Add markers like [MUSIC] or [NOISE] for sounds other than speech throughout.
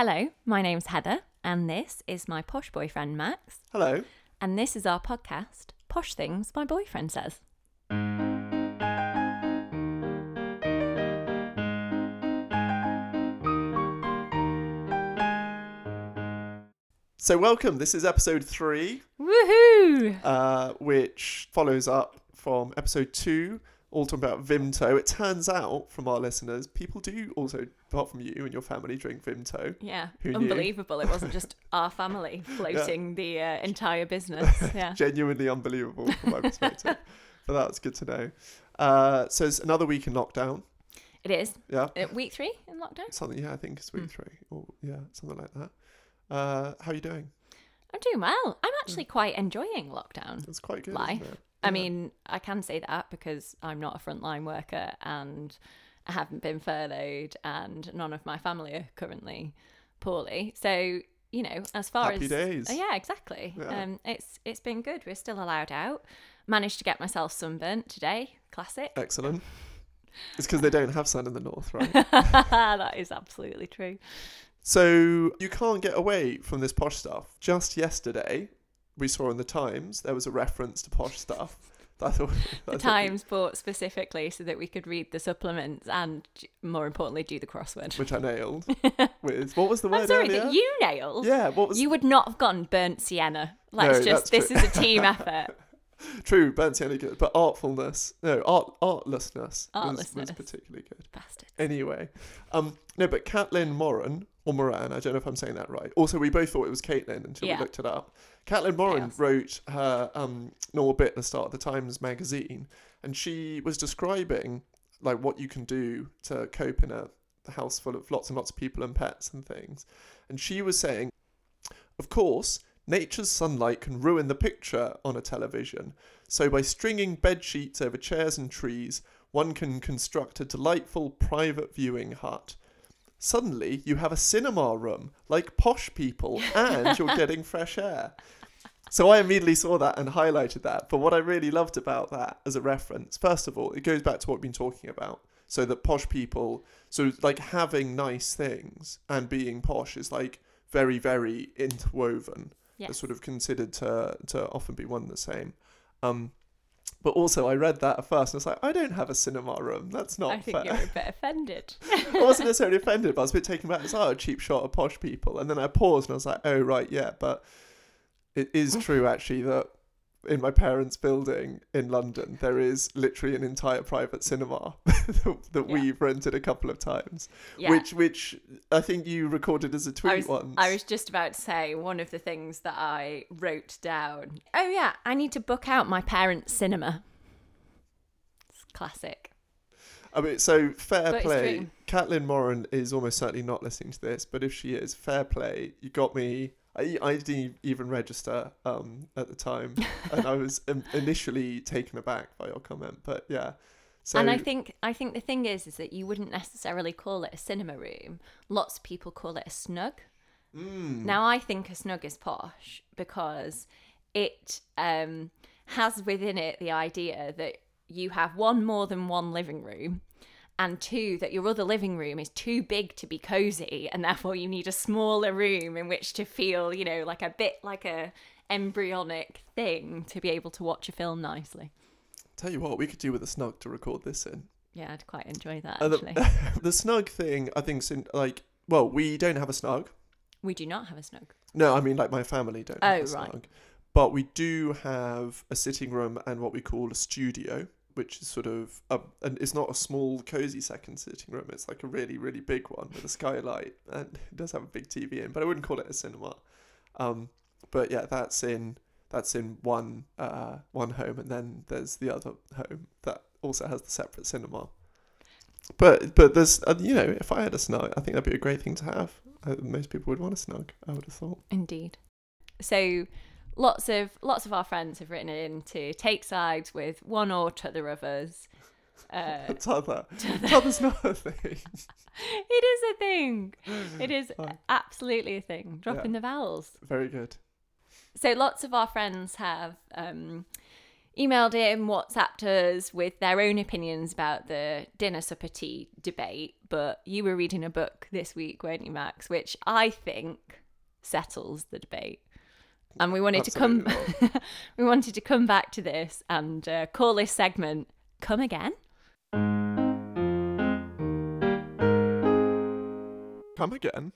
Hello, my name's Heather, and this is my posh boyfriend Max, Hello. and this is our podcast, Posh Things My Boyfriend Says. So, welcome. This is episode three, Woohoo! uh, which follows up from episode two, all talking about Vimto. It turns out from our listeners, people do also, apart from you and your family, drink Vimto. Yeah, Who knew? unbelievable. It wasn't just [LAUGHS] our family floating the uh, entire business. [LAUGHS] Yeah. Genuinely unbelievable from my perspective. [LAUGHS] but that's good to know. Uh, so, it's another week in lockdown. It is. Yeah. Uh, week three in lockdown? Something, yeah, I think it's week Hmm. three. Or, yeah, something like that. Uh, how are you doing? I'm doing well. I'm actually quite enjoying lockdown. It's quite good. Life. I mean, I can say that because I'm not a frontline worker and I haven't been furloughed, and none of my family are currently poorly. So you know, as far Happy as days. Uh, yeah, exactly. Yeah. Um, it's it's been good. We're still allowed out. Managed to get myself sunburnt today. Classic. Excellent. [LAUGHS] It's because they don't have sun in the north, right? [LAUGHS] that is absolutely true. So you can't get away from this posh stuff. Just yesterday, we saw in the Times there was a reference to posh stuff. that I thought, The Times bought specifically so that we could read the supplements and, more importantly, do the crossword. which I nailed. [LAUGHS] with what was the word I'm sorry earlier? that you nailed. yeah, what was You would not have gone burnt sienna. Let's No, just. that's This is a team [LAUGHS] effort. true? Burnt sienna good, but artfulness, no, art artlessness, Was, was particularly good. Bastard. Anyway, um, no, but Caitlin Moran or Moran, I don't know if I'm saying that right. Also, we both thought it was Caitlin until Yeah. we looked it up. Caitlin Moran Chaos. wrote her um, normal bit at the start of the Times magazine, and she was describing like what you can do to cope in a house full of lots and lots of people and pets and things. And she was saying, of course, nature's sunlight can ruin the picture on a television. So by stringing bed sheets over chairs and trees, one can construct a delightful private viewing hut. Suddenly, you have a cinema room like posh people, and you're [LAUGHS] getting fresh air. So I immediately saw that and highlighted that. But what I really loved about that as a reference, first of all, it goes back to what we've been talking about. So that posh people, so like having nice things and being posh is like very, very interwoven. Yes. sort of considered to to often be one and the same. Um, but also, I read that at first and I was like, I don't have a cinema room. That's not I think fair. you're a bit offended. [LAUGHS] I wasn't necessarily offended, but I was a bit taken back. It's oh, a cheap shot of posh people. And then I paused and I was like, oh, right, yeah. But it is oh. true, actually, that in my parents' building in London, there is literally an entire private cinema [LAUGHS] that, that Yeah. we've rented a couple of times, Yeah. which which I think you recorded as a tweet I was, once. I was just about to say one of the things that I wrote down. Oh yeah, I need to book out my parents' cinema. It's classic. I mean, so fair But play. true. Moran is almost certainly not listening to this, but if she is, fair play. You got me. I, I didn't even register um, at the time, [LAUGHS] and I was initially taken aback by your comment. But yeah, so and I think I think the thing is is that you wouldn't necessarily call it a cinema room. Lots of people call it a snug. mm, Now I think a snug is posh because it um, has within it the idea that you have one more than one living room, and two that your other living room is too big to be cozy, and therefore you need a smaller room in which to feel, you know, like a bit like a embryonic thing to be able to watch a film nicely. tell you what, we could do with a snug to record this in. Yeah, I'd quite enjoy that Uh, actually. [LAUGHS] the, the snug thing, I think, in, like, well, we don't have a snug. we do not have a snug. No, I mean like my family don't have Oh, a right. snug. But we do have a sitting room and what we call a studio, which is sort of a, and it's not a small cozy second sitting room. It's like a really really big one with a skylight and [LAUGHS] it does have a big TV in, but I wouldn't call it a cinema. Um, but yeah, that's in that's in one uh, one home, and then there's the other home that also has the separate cinema. But but there's uh, you know if I had a snug, I think that'd be a great thing to have. Uh, most people would want a snug. I would have thought. Indeed. So lots of lots of our friends have written in to take sides with one or t'other of us. Uh, [LAUGHS] T'other. T'other's not a thing. [LAUGHS] it is a thing. It is Fine. absolutely a thing. Dropping Yeah. the vowels. Very good. So lots of our friends have um, emailed in, WhatsApped us with their own opinions about the dinner supper tea debate. But you were reading a book this week, weren't you, Max? Which I think settles the debate. And we wanted to come, [LAUGHS] we wanted to come back to this and uh, call this segment "Come Again." Come again.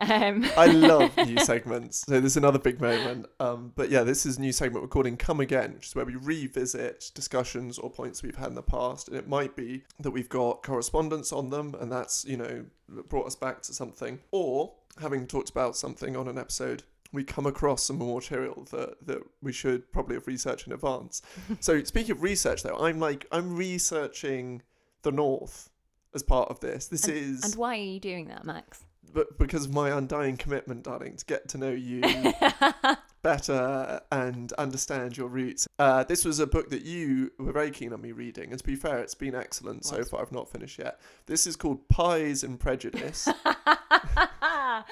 Um, I love [LAUGHS] new segments. So there's another big moment. Um, but yeah, this is a new segment we're calling Come Again, which is where we revisit discussions or points we've had in the past. And it might be that we've got correspondence on them and that's, you know, brought us back to something. Or having talked about something on an episode, we come across some more material that, that we should probably have researched in advance. [LAUGHS] so speaking of research though, I'm like I'm researching the North as part of this. This is and why are you doing that, Max? but because of my undying commitment, darling, to get to know you [LAUGHS] better and understand your roots. Uh, this was a book that you were very keen on me reading, and to be fair, it's been excellent so far. I've not finished yet. This is called Pies and Prejudice. [LAUGHS]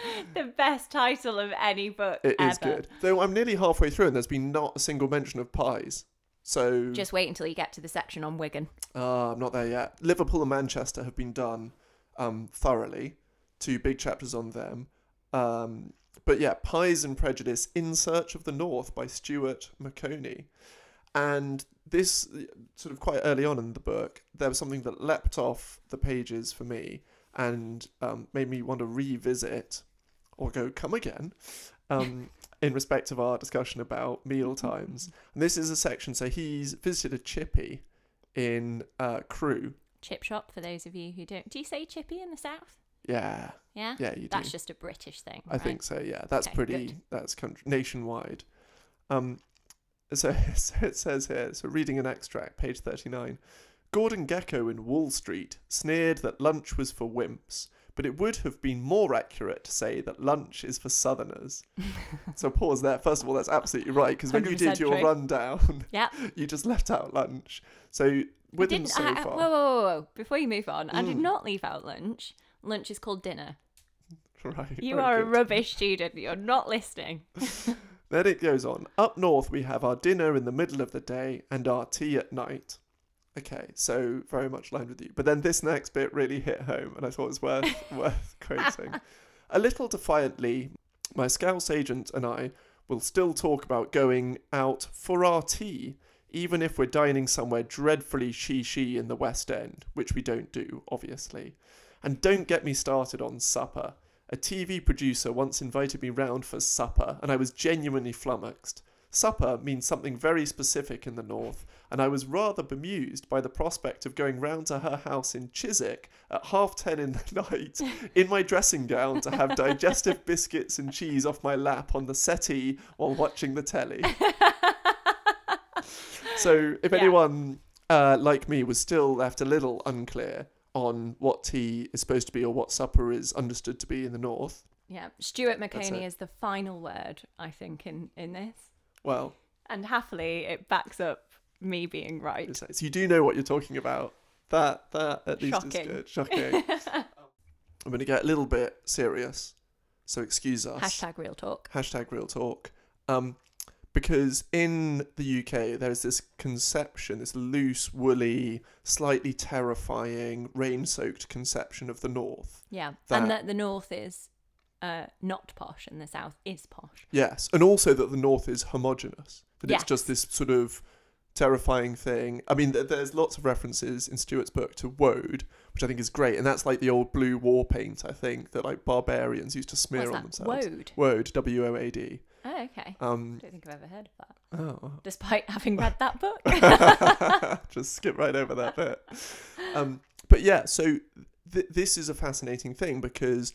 [LAUGHS] the best title of any book It ever. is good, though. I'm nearly halfway through, and there's been not a single mention of pies. So Just wait until you get to the section on Wigan. Ah, I'm not there yet. Liverpool and Manchester have been done um, thoroughly. Two big chapters on them. Um, but yeah, Pies and Prejudice in Search of the North by Stuart Maconie. And this, sort of quite early on in the book, there was something that leapt off the pages for me and um, made me want to revisit or go come again um, [LAUGHS] in respect of our discussion about meal times. And this is a section, so he's visited a chippy in uh, Crewe. Chip shop for those of you who don't. Do you say chippy in the south? Yeah, Yeah. yeah, you do. That's just a British thing. I think so. Yeah, that's Okay, pretty. good. That's country, nationwide. Um, so, so [LAUGHS] it says here. So reading an extract, page thirty-nine. Gordon Gekko in Wall Street sneered that lunch was for wimps, but it would have been more accurate to say that lunch is for Southerners. [LAUGHS] so pause there. First of all, that's absolutely right because when you did your true. rundown, [LAUGHS] Yeah. you just left out lunch. So I with him didn't. so I, I- far, whoa, whoa, whoa, whoa! Before you move on, I did Mm. not leave out lunch. Lunch is called dinner. [LAUGHS] right? You are a rubbish student. You're not listening. Then it goes on. Up north, we have our dinner in the middle of the day and our tea at night. Okay, so very much lined with you. But then this next bit really hit home, and I thought it was worth [LAUGHS] worth quoting. A little defiantly, my Scouse agent and I will still talk about going out for our tea, even if we're dining somewhere dreadfully she-she in the West End, which we don't do, obviously. And don't get me started on supper. A TV producer once invited me round for supper, and I was genuinely flummoxed. Supper means something very specific in the north, and I was rather bemused by the prospect of going round to her house in Chiswick at half ten in the [LAUGHS] night in my dressing gown to have digestive biscuits and cheese off my lap on the settee while watching the telly. [LAUGHS] so, if Yeah. anyone uh, like me was still left a little unclear on what tea is supposed to be or what supper is understood to be in the north, Yeah. Stuart That's is the final word, I think, in in this. Well, And happily, it backs up me being right. so you do know what you're talking about. That that at least Shocking. is good. Shocking. [LAUGHS] I'm going to get a little bit serious, so excuse us. Hashtag real talk. hashtag real talk um because in the UK there's this conception this loose woolly slightly terrifying rain-soaked conception of the north Yeah. That- And that the north is uh, not posh and the south is posh. yes and also that the north is homogenous that it's just this sort of terrifying thing i mean th- there's lots of references in stuart's book to woad which i think is great and that's like the old blue war paint i think that like barbarians used to smear What's on that? themselves Woad. woad w-o-a-d Oh, okay. um don't think I've ever heard of that. oh Despite having read that book. [LAUGHS] just skip right over that bit. Um, but yeah, so th- this is a fascinating thing because,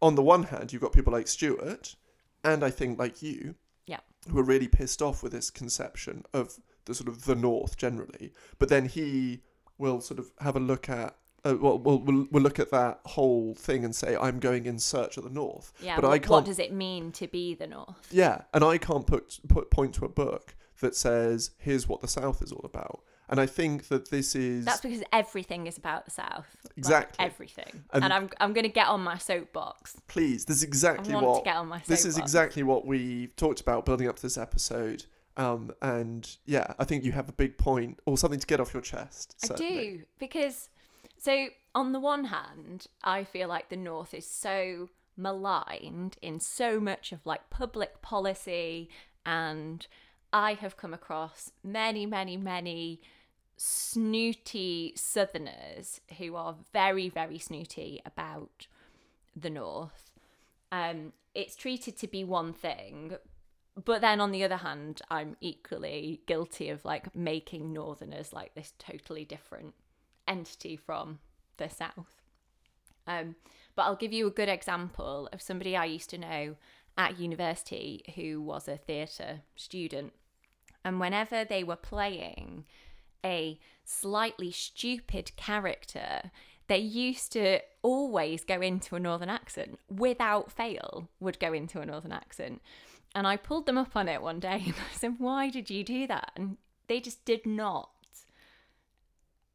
on the one hand, you've got people like Stuart, and I think like you, Yeah. who are really pissed off with this conception of the sort of the North generally. But then he will sort of have a look at. Uh, well, we'll, we'll, look at that whole thing and say, I'm going in search of the North. yeah. but I can't What does it mean to be the north? yeah, and I can't put put point to a book that says here's what the South is all about. And I think that this is That's because everything is about the south. Like, Exactly. everything. And- And, I'm I'm gonna get on my soapbox. please. This is exactly want what to get on my this is exactly what we talked about building up to this episode. Um, and yeah, I think you have a big point or something to get off your chest. I do because so on the one hand, I feel like the North is so maligned in so much of like public policy and I have come across many, many, many snooty southerners who are very, very snooty about the North. Um, it's treated to be one thing, but then on the other hand, I'm equally guilty of like making Northerners like this totally different entity from the South. Um, but I'll give you a good example of somebody I used to know at university who was a theatre student. And whenever they were playing a slightly stupid character, they used to always go into a northern accent without fail, would go into a northern accent. And I pulled them up on it one day [LAUGHS] and I said, Why did you do that? And they just did not.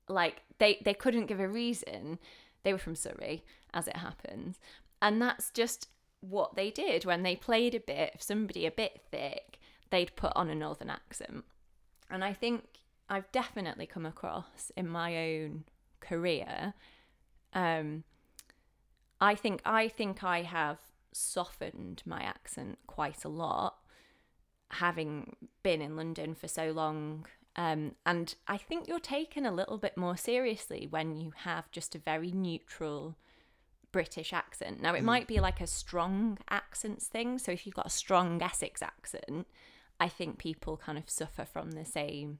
Like, they, they couldn't give a reason. They were from Surrey, as it happens. And that's just what they did when they played a bit, if somebody a bit thick, they'd put on a northern accent. And I think I've definitely come across in my own career. Um, I think I think I have softened my accent quite a lot, having been in London for so long. Um, and I think you're taken a little bit more seriously when you have just a very neutral British accent. Now, it might be like a strong accents thing. So if you've got a strong Essex accent, I think people kind of suffer from the same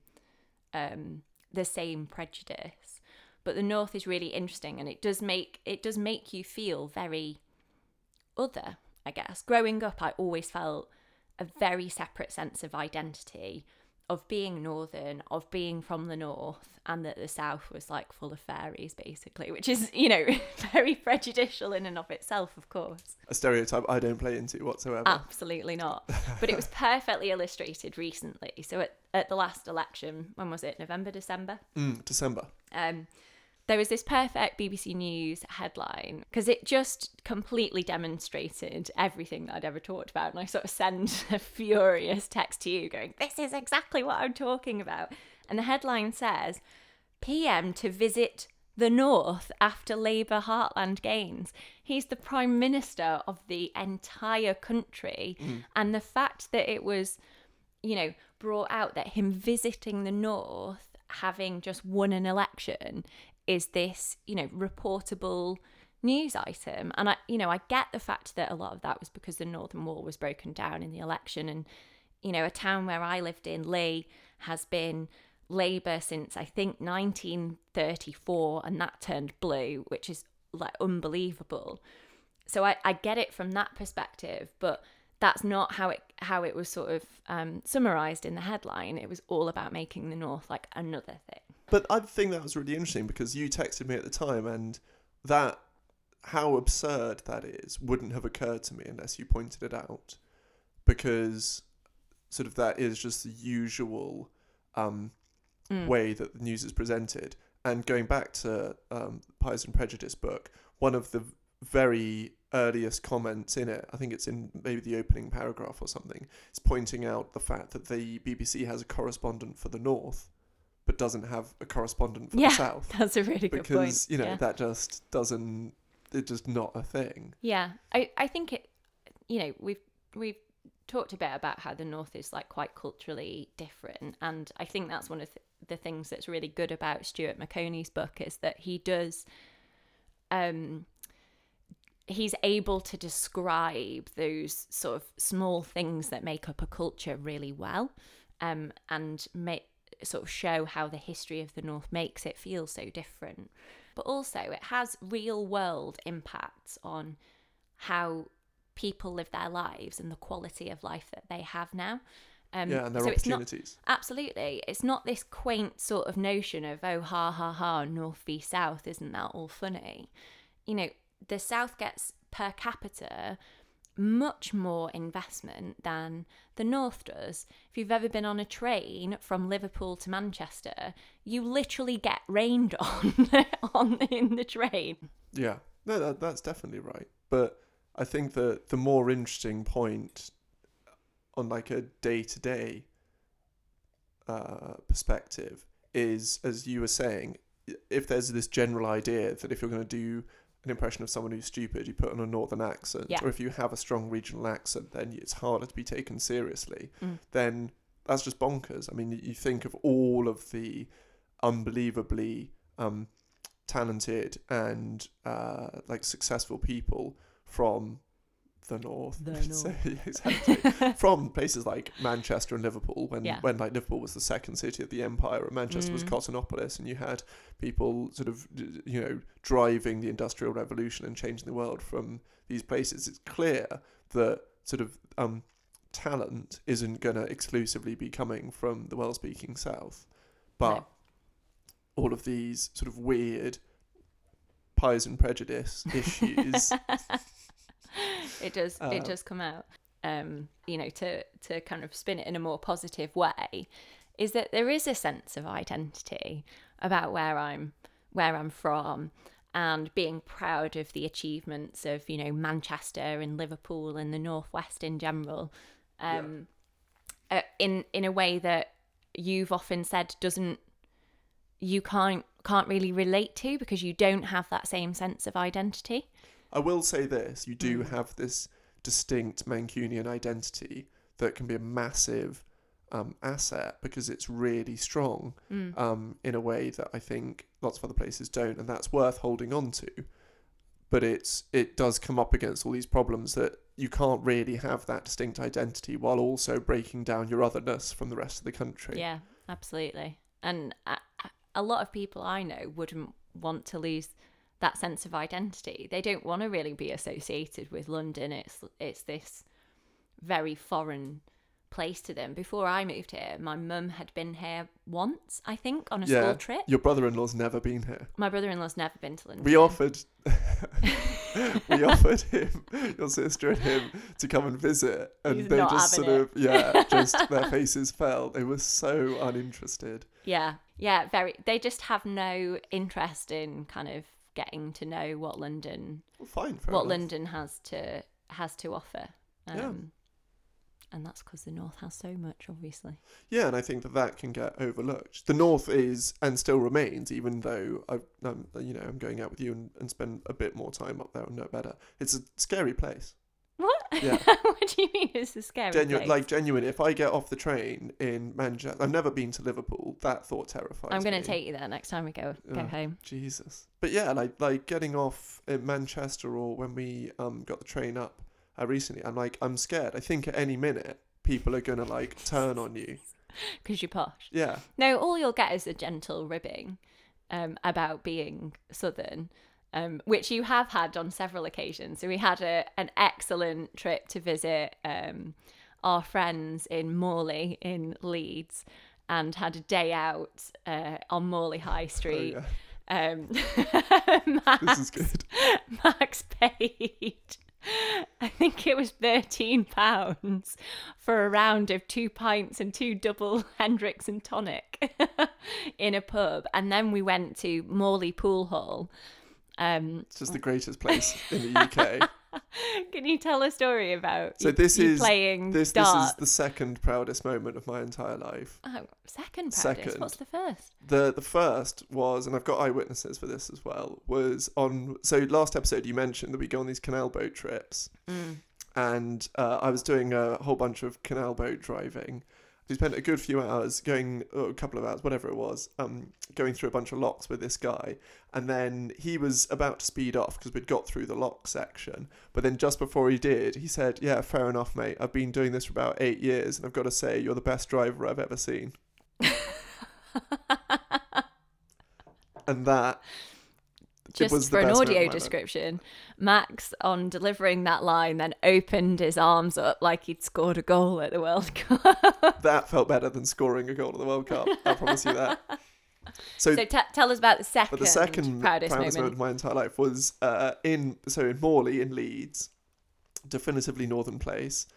um, the same prejudice. But the North is really interesting, and it does make it does make you feel very other. I guess growing up, I always felt a very separate sense of identity of being northern, of being from the north, and that the south was like full of fairies, basically, which is, you know, [LAUGHS] very prejudicial in and of itself, of course. A stereotype I don't play into whatsoever. Absolutely not. But it was [LAUGHS] perfectly illustrated recently. So at, at the last election, when was it? November, December? Mm, December. Um, there was this perfect BBC News headline because it just completely demonstrated everything that I'd ever talked about. And I sort of send [LAUGHS] a furious text to you going, This is exactly what I'm talking about. And the headline says, PM to visit the North after Labour heartland gains. He's the Prime Minister of the entire country. Mm. And the fact that it was, you know, brought out that him visiting the North, having just won an election, is this, you know, reportable news item. And I, you know, I get the fact that a lot of that was because the Northern Wall was broken down in the election. And, you know, a town where I lived in, Leigh, has been Labour since I think 1934, and that turned blue, which is like unbelievable. So I, I get it from that perspective, but that's not how it how it was sort of um, summarized in the headline. It was all about making the North like another thing. But I think that was really interesting because you texted me at the time, and that how absurd that is wouldn't have occurred to me unless you pointed it out, because sort of that is just the usual um, Mm. way that the news is presented. And going back to um, Pies and Prejudice book, one of the very earliest comments in it, I think it's in maybe the opening paragraph or something, is pointing out the fact that the BBC has a correspondent for the North, but doesn't have a correspondent for Yeah, the South. [LAUGHS] That's a really good point. Because, you know, yeah. that just doesn't, it's just not a thing. Yeah, I, I think it. You know, we've we've talked a bit about how the North is like quite culturally different, and I think that's one of the, the things that's really good about Stuart Maconie's book is that he does. Um, he's able to describe those sort of small things that make up a culture really well, um, and make sort of show how the history of the North makes it feel so different. But also, it has real world impacts on how people live their lives and the quality of life that they have now. Um, yeah, and their so it's not opportunities. absolutely. It's not this quaint sort of notion of oh ha ha ha North v South. Isn't that all funny? You know, the South gets per capita much more investment than the North does. If you've ever been on a train from Liverpool to Manchester, you literally get rained [LAUGHS] on on in the train. Yeah, no, that, that's definitely right. But I think that the more interesting point on like a day to day perspective is, as you were saying, if there's this general idea that if you're going to do an impression of someone who's stupid, you put on a northern accent, Yeah. or if you have a strong regional accent, then it's harder to be taken seriously. Mm. Then that's just bonkers. I mean, you think of all of the unbelievably um, talented and uh, like successful people from the north. The [LAUGHS] north. say, [LAUGHS] exactly. [LAUGHS] from places like Manchester and Liverpool, when Yeah. when like Liverpool was the second city of the empire, and Manchester was Mm. Cottonopolis, and you had people sort of you know driving the industrial revolution and changing the world from these places. It's clear that sort of um, talent isn't going to exclusively be coming from the well-speaking South, but No. all of these sort of weird pies and prejudice issues. It does Uh, it does come out um you know to to kind of spin it in a more positive way is that there is a sense of identity about where i'm where i'm from and being proud of the achievements of you know manchester and liverpool and the northwest in general um uh, in in a way that you've often said doesn't you can't can't really relate to because you don't have that same sense of identity I will say this: you do Mm. have this distinct Mancunian identity that can be a massive um, asset because it's really strong Mm. um, in a way that I think lots of other places don't, and that's worth holding on to. But it's it does come up against all these problems that you can't really have that distinct identity while also breaking down your otherness from the rest of the country. Yeah, absolutely. And a, a lot of people I know wouldn't want to lose that sense of identity. They don't want to really be associated with London. It's it's this very foreign place to them. Before I moved here, my mum had been here once, I think, on a Yeah. school trip. Your brother-in-law's never been here. My brother-in-law's never been to London. We offered [LAUGHS] we offered him, your sister and him, to come and visit, and He's they just sort of yeah, [LAUGHS] just their faces fell. They were so uninterested. Yeah, yeah, very. They just have no interest in kind of getting to know what London Well, fine, what enough. London has to has to offer. Um, Yeah. And that's because the north has so much, obviously. Yeah, and I think that that can get overlooked. The north is and still remains, even though I, I'm you know I'm going out with you and, and spend a bit more time up there and know better. It's a scary place. What? Yeah. [LAUGHS] what do you mean? It's a scary Genu- place? like genuine. If I get off the train in Manchester, I've never been to Liverpool. That thought terrifies me. I'm going to take you there next time we go go Yeah. home. Jesus. But yeah, like like getting off in Manchester or when we um got the train up uh, recently, I'm like I'm scared. I think at any minute people are gonna like turn on you. [LAUGHS] Because you're posh. Yeah. No, all you'll get is a gentle ribbing um, about being southern, um, which you have had on several occasions. So we had a, an excellent trip to visit um, our friends in Morley in Leeds and had a day out uh, on Morley High Oh, Street. yeah. Um, [LAUGHS] This is good. Max paid, I think it was thirteen pounds for a round of two pints and two double [LAUGHS] Hendrick's and tonic [LAUGHS] in a pub, and then we went to Morley Pool Hall. Um, It's just the greatest place in the UK. [LAUGHS] can you tell a story about So this you is- playing This this is the second proudest moment of my entire life. Oh, second proudest. Second. What's the first? The the first was, and I've got eyewitnesses for this as well, was on so last episode you mentioned that we go on these canal boat trips. Mm. and uh, I was doing a whole bunch of canal boat driving. We spent a good few hours going, a couple of hours, whatever it was, um, going through a bunch of locks with this guy. And then he was about to speed off because we'd got through the lock section. But then just before he did, he said, Yeah, fair enough, mate. I've been doing this for about eight years, and I've got to say, you're the best driver I've ever seen. [LAUGHS] And that Just for an audio of my life. description, Max, on delivering that line, then opened his arms up like he'd scored a goal at the World [LAUGHS] Cup. That felt better than scoring a goal at the World Cup. I promise you that. [LAUGHS] So, so t- tell us about the second, But the second proudest, proudest, moment. moment. of my entire life was uh, in so in Morley in Leeds, definitively northern place,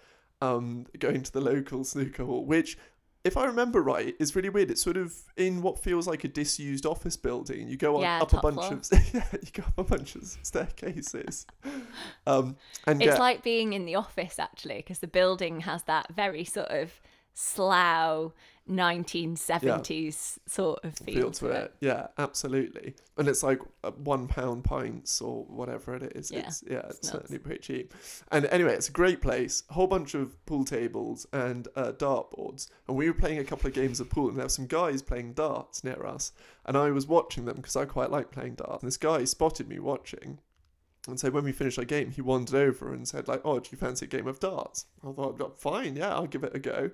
um, going to the local snooker hall, which, if I remember right, it's really weird. It's sort of in what feels like a disused office building. You go on, Yeah, up a bunch floor. of [LAUGHS] yeah, you go up a bunch of staircases, um, and It's get like being in the office actually, because the building has that very sort of slough 1970s sort of feel, feel to it. Yeah, absolutely. And it's like uh, one pound pints or whatever it is. Yeah, it's yeah, it's, it's certainly pretty cheap. And anyway, it's a great place. A whole bunch of pool tables and uh, dartboards. And we were playing a couple of games of pool, and there were some guys playing darts near us. And I was watching them because I quite like playing darts. And this guy spotted me watching. And so when we finished our game, he wandered over and said, like, oh, do you fancy a game of darts? I thought, fine, yeah, I'll give it a go.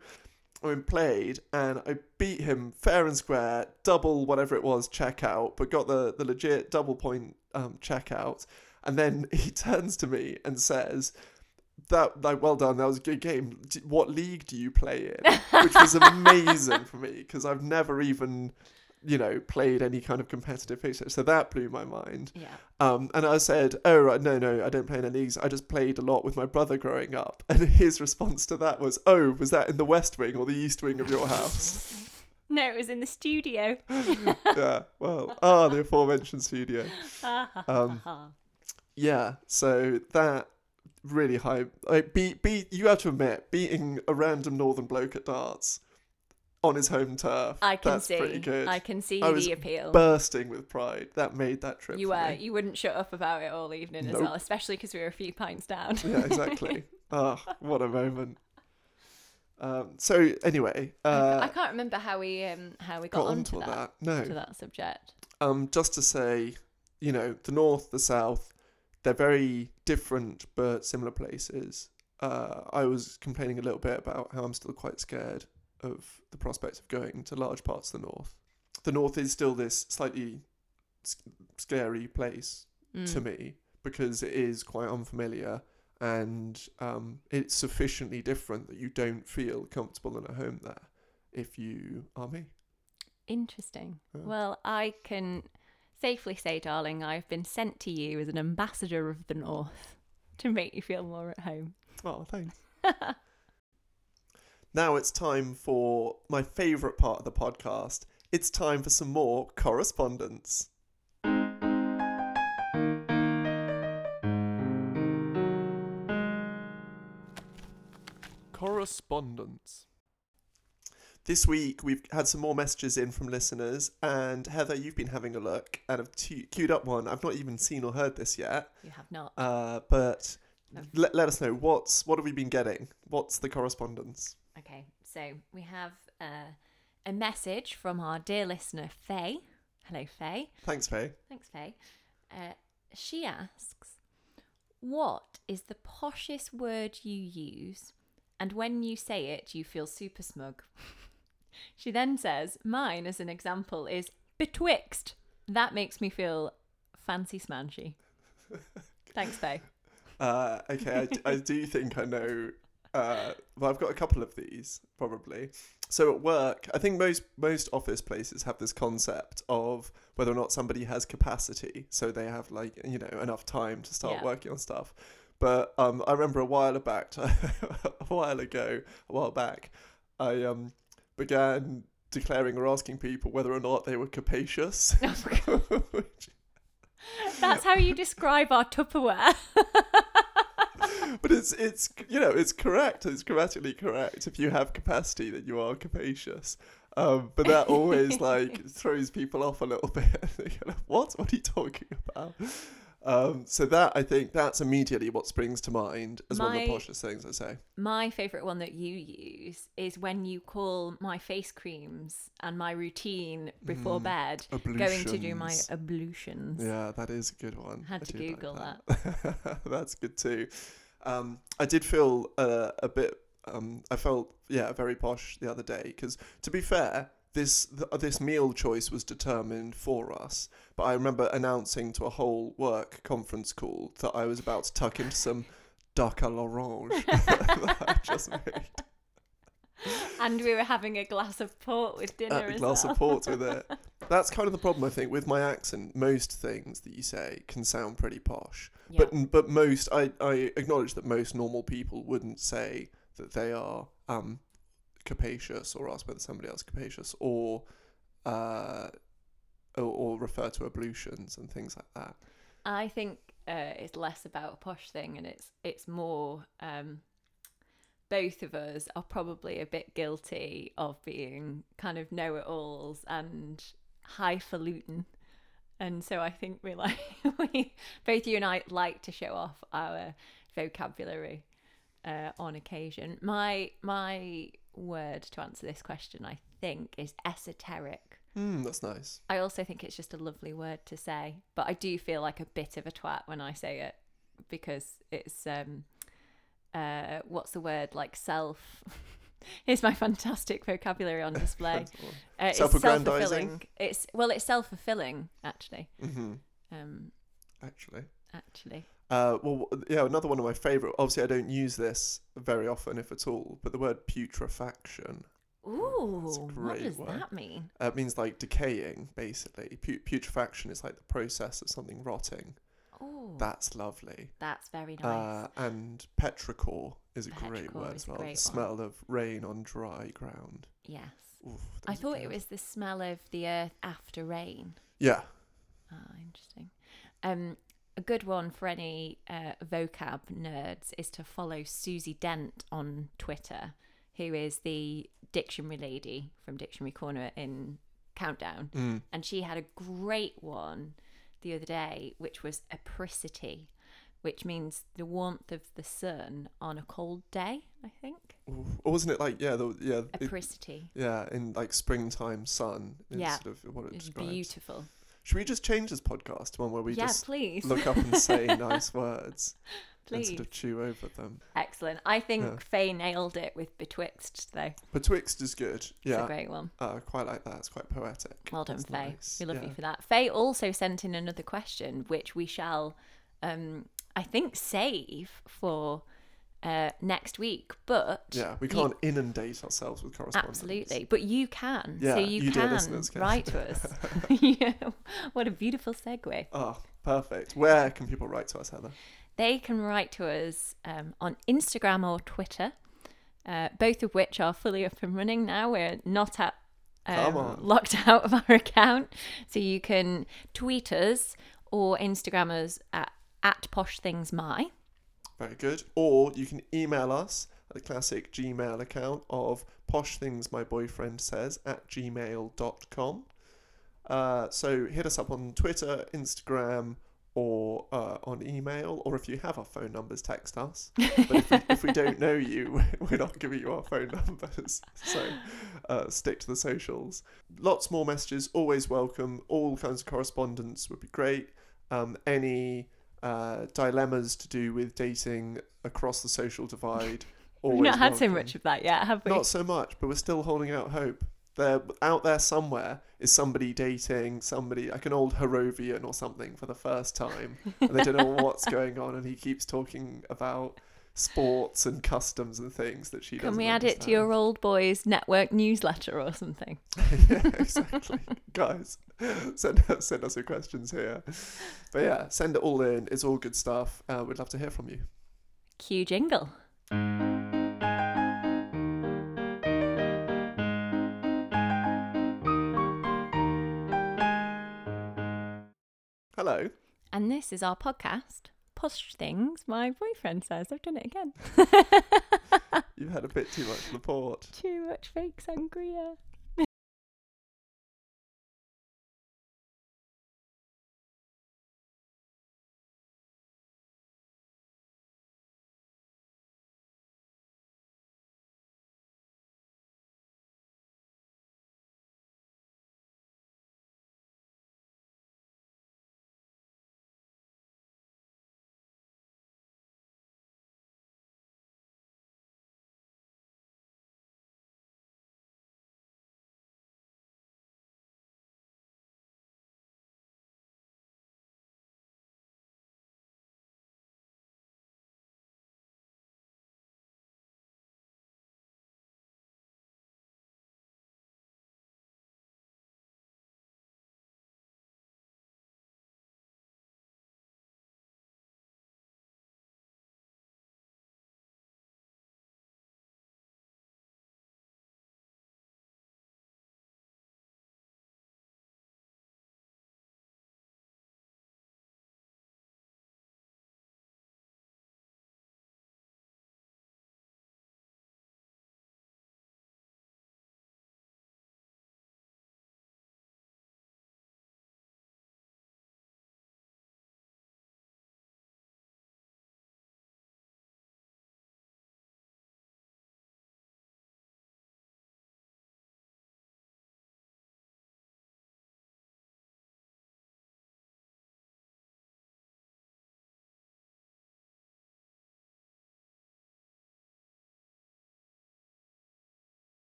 I played and I beat him fair and square, double whatever it was checkout, but got the, the legit double point um, checkout. And then [LAUGHS] he turns to me and says, that like well done that was a good game what league do you play in [LAUGHS] which was amazing for me because i've never even you know played any kind of competitive fixture so that blew my mind Yeah. um, and I said, "Oh right, no, no, I don't play in any leagues. I just played a lot with my brother growing up." [LAUGHS] And his response to that was, "Oh, was that in the West Wing or the East Wing of your house?" [LAUGHS] No, it was in the studio. [LAUGHS] yeah, well, ah, the aforementioned studio. Um, yeah, so that really high. Like, beat, beat. You have to admit, beating a random Northern bloke at darts on his home turf. I can that's see. pretty good. I can see I was the appeal. bursting with pride. That made that trip. you were. me. You wouldn't shut up about it all evening as well, especially because we were a few pints down. yeah, exactly. [LAUGHS] Ah, what a moment. Um, so anyway, uh, I can't remember how we um how we got, got onto onto that, that. No, to that subject. um, just to say, you know, the north, the south, they're very different but similar places. Uh, I was complaining a little bit about how I'm still quite scared of the prospect of going to large parts of the north. The north is still this slightly s- scary place to Mm. me because it is quite unfamiliar and um, it's sufficiently different that you don't feel comfortable and at home there if you are me. Interesting. Yeah. Well, I can safely say, darling, I've been sent to you as an ambassador of the North [LAUGHS] to make you feel more at home. Oh, thanks. [LAUGHS] now it's time for my favourite part of the podcast. It's time for some more correspondence. Correspondence. This week we've had some more messages in from listeners, and Heather, you've been having a look and have tu- queued up one. I've not even seen or heard this yet. You have not. Uh, but No. let, let us know what's what have we been getting? What's the correspondence? So we have uh, a message from our dear listener, Faye. Hello, Faye. Thanks, Faye. Thanks, Faye. Uh, she asks, What is the poshest word you use? And when you say it, you feel super smug. [LAUGHS] she then says, Mine, as an example, is betwixt. That makes me feel fancy smanchy. [LAUGHS] Thanks, Faye. Uh, okay, I, d- I do think I know. Uh, well, I've got a couple of these probably. So at work, I think most most office places have this concept of whether or not somebody has capacity, so they have like you know enough time to start Yeah. working on stuff. But um, I remember a while back, [LAUGHS] a while ago, a while back, I um began declaring or asking people whether or not they were capacious. [LAUGHS] Which- That's how you describe our Tupperware. [LAUGHS] but it's it's you know it's correct. It's grammatically correct. If you have capacity, then you are capacious. Um, but that always [LAUGHS] like throws people off a little [LAUGHS] bit. They kind of, what? What are you talking about? Um, so that I think that's immediately what springs to mind as one of the My- poshest things I say. My favourite one that you use is when you call my face creams and my routine before Mm, bed going to do my ablutions. Yeah, that is a good one. Had I to do like Google that. [LAUGHS] That's good too. Um, I did feel uh, a bit. Um, I felt yeah very posh the other day because to be fair, this th- this meal choice was determined for us. But I remember announcing to a whole work conference call that I was about to tuck into some duck à l'orange [LAUGHS] that I just made. And we were having a glass of port with dinner a as glass well. of port with it. [LAUGHS] That's kind of the problem I think with my accent. Most things that you say can sound pretty posh. Yeah. But but most I, I acknowledge that most normal people wouldn't say that they are um capacious or ask whether somebody else is capacious or uh or, or refer to ablutions and things like that. I think uh, it's less about a posh thing and it's it's more um, both of us are probably a bit guilty of being kind of know-it-alls and highfalutin. And so I think we like [LAUGHS] we both you and I like to show off our vocabulary uh, on occasion. My my word to answer this question, I think, is esoteric. Hmm, that's nice. I also think it's just a lovely word to say, but I do feel like a bit of a twat when I say it because it's um uh what's the word like self [LAUGHS] Here's my fantastic vocabulary on display. [LAUGHS] Uh, it's Self-aggrandizing? self-fulfilling. It's well, it's self-fulfilling actually. hmm Um, Actually. actually, Uh, well, yeah, another one of my favourite. Obviously, I don't use this very often, if at all. But the word putrefaction ooh, what does word. that mean? uh, it means like decaying, basically. Pu- putrefaction is like the process of something rotting. Oh, That's lovely. that's very nice. Uh, and petrichor is a great word as well. The one. smell of rain on dry ground. yes, Oof, I thought it was the smell of the earth after rain. Yeah. Ah, interesting. Um, a good one for any uh, vocab nerds is to follow Susie Dent on Twitter, who is the dictionary lady from Dictionary Corner in Countdown. Mm. And she had a great one the other day, which was apricity, which means the warmth of the sun on a cold day, I think. Or wasn't it like yeah, the yeah, it, Apricity. yeah, in like springtime sun is Yeah. sort of what it It's describes. beautiful. Should we just change this podcast to one where we yeah, just please. look up and say [LAUGHS] nice words and please. sort of chew over them? Excellent. I think Yeah. Faye nailed it with Betwixt, though. Betwixt is good. It's Yeah, a great one. uh, quite like that. It's quite poetic. Well done, That's Faye. nice. We love yeah. you for that. Faye also sent in another question, which we shall, um, I think, save for uh, next week. But Yeah, we can't inundate ourselves with correspondence. absolutely, but you can. Yeah, so you, you can can. write to us. [LAUGHS] [LAUGHS] yeah, what a beautiful segue. Oh, perfect. Where can people write to us, Heather? They can write to us um, on Instagram or Twitter, uh, both of which are fully up and running now. We're not at um, locked [LAUGHS] out of our account, so you can tweet us or Instagram us at, at Posh Things My. Very good. Or you can email us at the classic Gmail account of posh things my boyfriend says at gmail.com. Uh, so hit us up on Twitter, Instagram, or uh, on email, or if you have our phone numbers, text us. [LAUGHS] But if we, if we don't know you, [LAUGHS] we're not giving you our phone numbers. So uh, stick to the socials. Lots more messages, always welcome. All kinds of correspondence would be great. Um, any uh, dilemmas to do with dating across the social divide. We've not had so much of that yet, have we? Not so much, but we're still holding out hope. There, out there somewhere, is somebody dating somebody like an old Harrovian or something for the first time, and they don't know [LAUGHS] what's going on, and he keeps talking about sports and customs and things that she Can doesn't. we add it to your old boys network newsletter or something? [LAUGHS] yeah, exactly, [LAUGHS] guys. Send us send us your questions here, but yeah, send it all in. It's all good stuff. Uh, we'd love to hear from you. Cue jingle. Hello. And this is our podcast, Posh Things My Boyfriend Says. I've done it again. [LAUGHS] You've had a bit too much Laporte. Too much fake sangria.